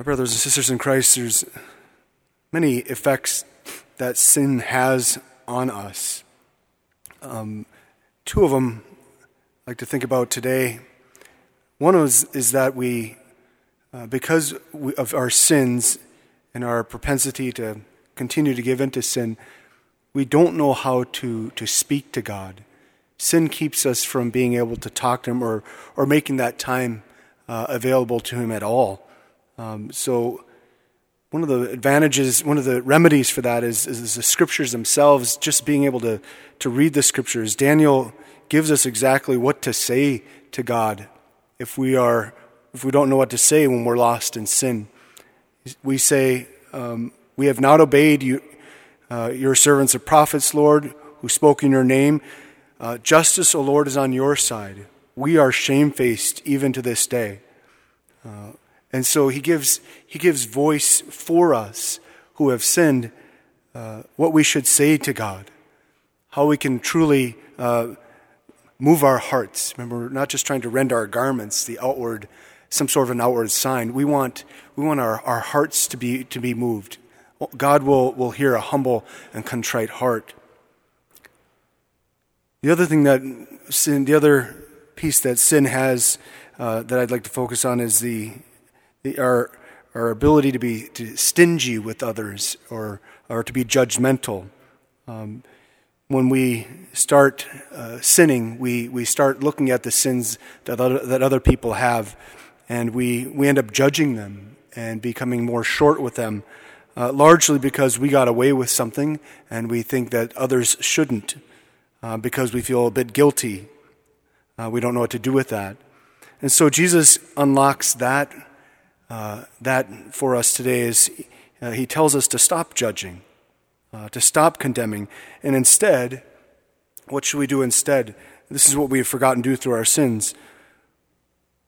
My brothers and sisters in Christ, there's many effects that sin has on us. Um, two of them I like to think about today. One is, is that we, uh, because we, of our sins and our propensity to continue to give into sin, we don't know how to, to speak to God. Sin keeps us from being able to talk to Him or, or making that time uh, available to Him at all. Um, so, one of the advantages, one of the remedies for that is, is the scriptures themselves, just being able to, to read the scriptures. Daniel gives us exactly what to say to God if we are if we don't know what to say when we're lost in sin. We say, um, "We have not obeyed you, uh, your servants, the prophets, Lord, who spoke in your name. Uh, justice, O Lord, is on your side. We are shamefaced even to this day." Uh, and so he gives he gives voice for us who have sinned, uh, what we should say to God, how we can truly uh, move our hearts. Remember, we're not just trying to rend our garments, the outward, some sort of an outward sign. We want, we want our, our hearts to be, to be moved. God will, will hear a humble and contrite heart. The other thing that sin, the other piece that sin has uh, that I'd like to focus on is the, the our, our ability to be to stingy with others or, or to be judgmental. Um, when we start uh, sinning, we, we start looking at the sins that other, that other people have, and we, we end up judging them and becoming more short with them, uh, largely because we got away with something and we think that others shouldn't, uh, because we feel a bit guilty. Uh, we don't know what to do with that. And so Jesus unlocks that, uh, that for us today is uh, he tells us to stop judging uh, to stop condemning. And instead, what should we do instead? This is what we have forgotten to do through our sins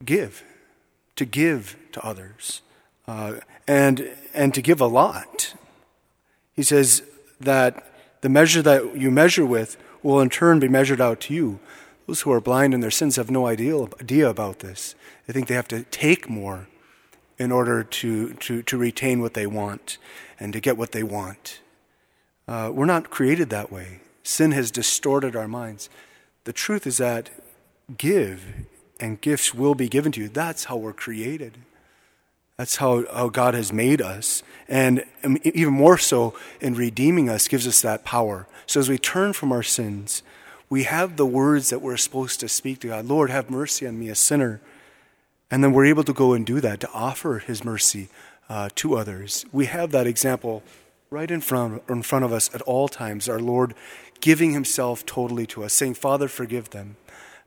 give, to give to others, uh, and, and to give a lot. He says that the measure that you measure with will in turn be measured out to you. Those who are blind in their sins have no idea, idea about this. They think they have to take more in order to, to, to retain what they want and to get what they want. Uh, we're not created that way. Sin has distorted our minds. The truth is that give and gifts will be given to you. That's how we're created. That's how, how God has made us. And even more so, in redeeming us, gives us that power. So as we turn from our sins, we have the words that we're supposed to speak to God Lord, have mercy on me, a sinner. And then we're able to go and do that, to offer His mercy uh, to others. We have that example right in front, in front of us at all times, our Lord giving himself totally to us, saying, Father, forgive them.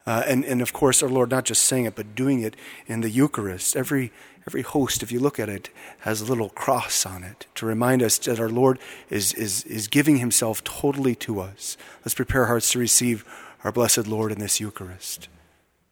Uh, and, and of course, our Lord not just saying it, but doing it in the Eucharist. Every, every host, if you look at it, has a little cross on it to remind us that our Lord is, is, is giving himself totally to us. Let's prepare our hearts to receive our blessed Lord in this Eucharist.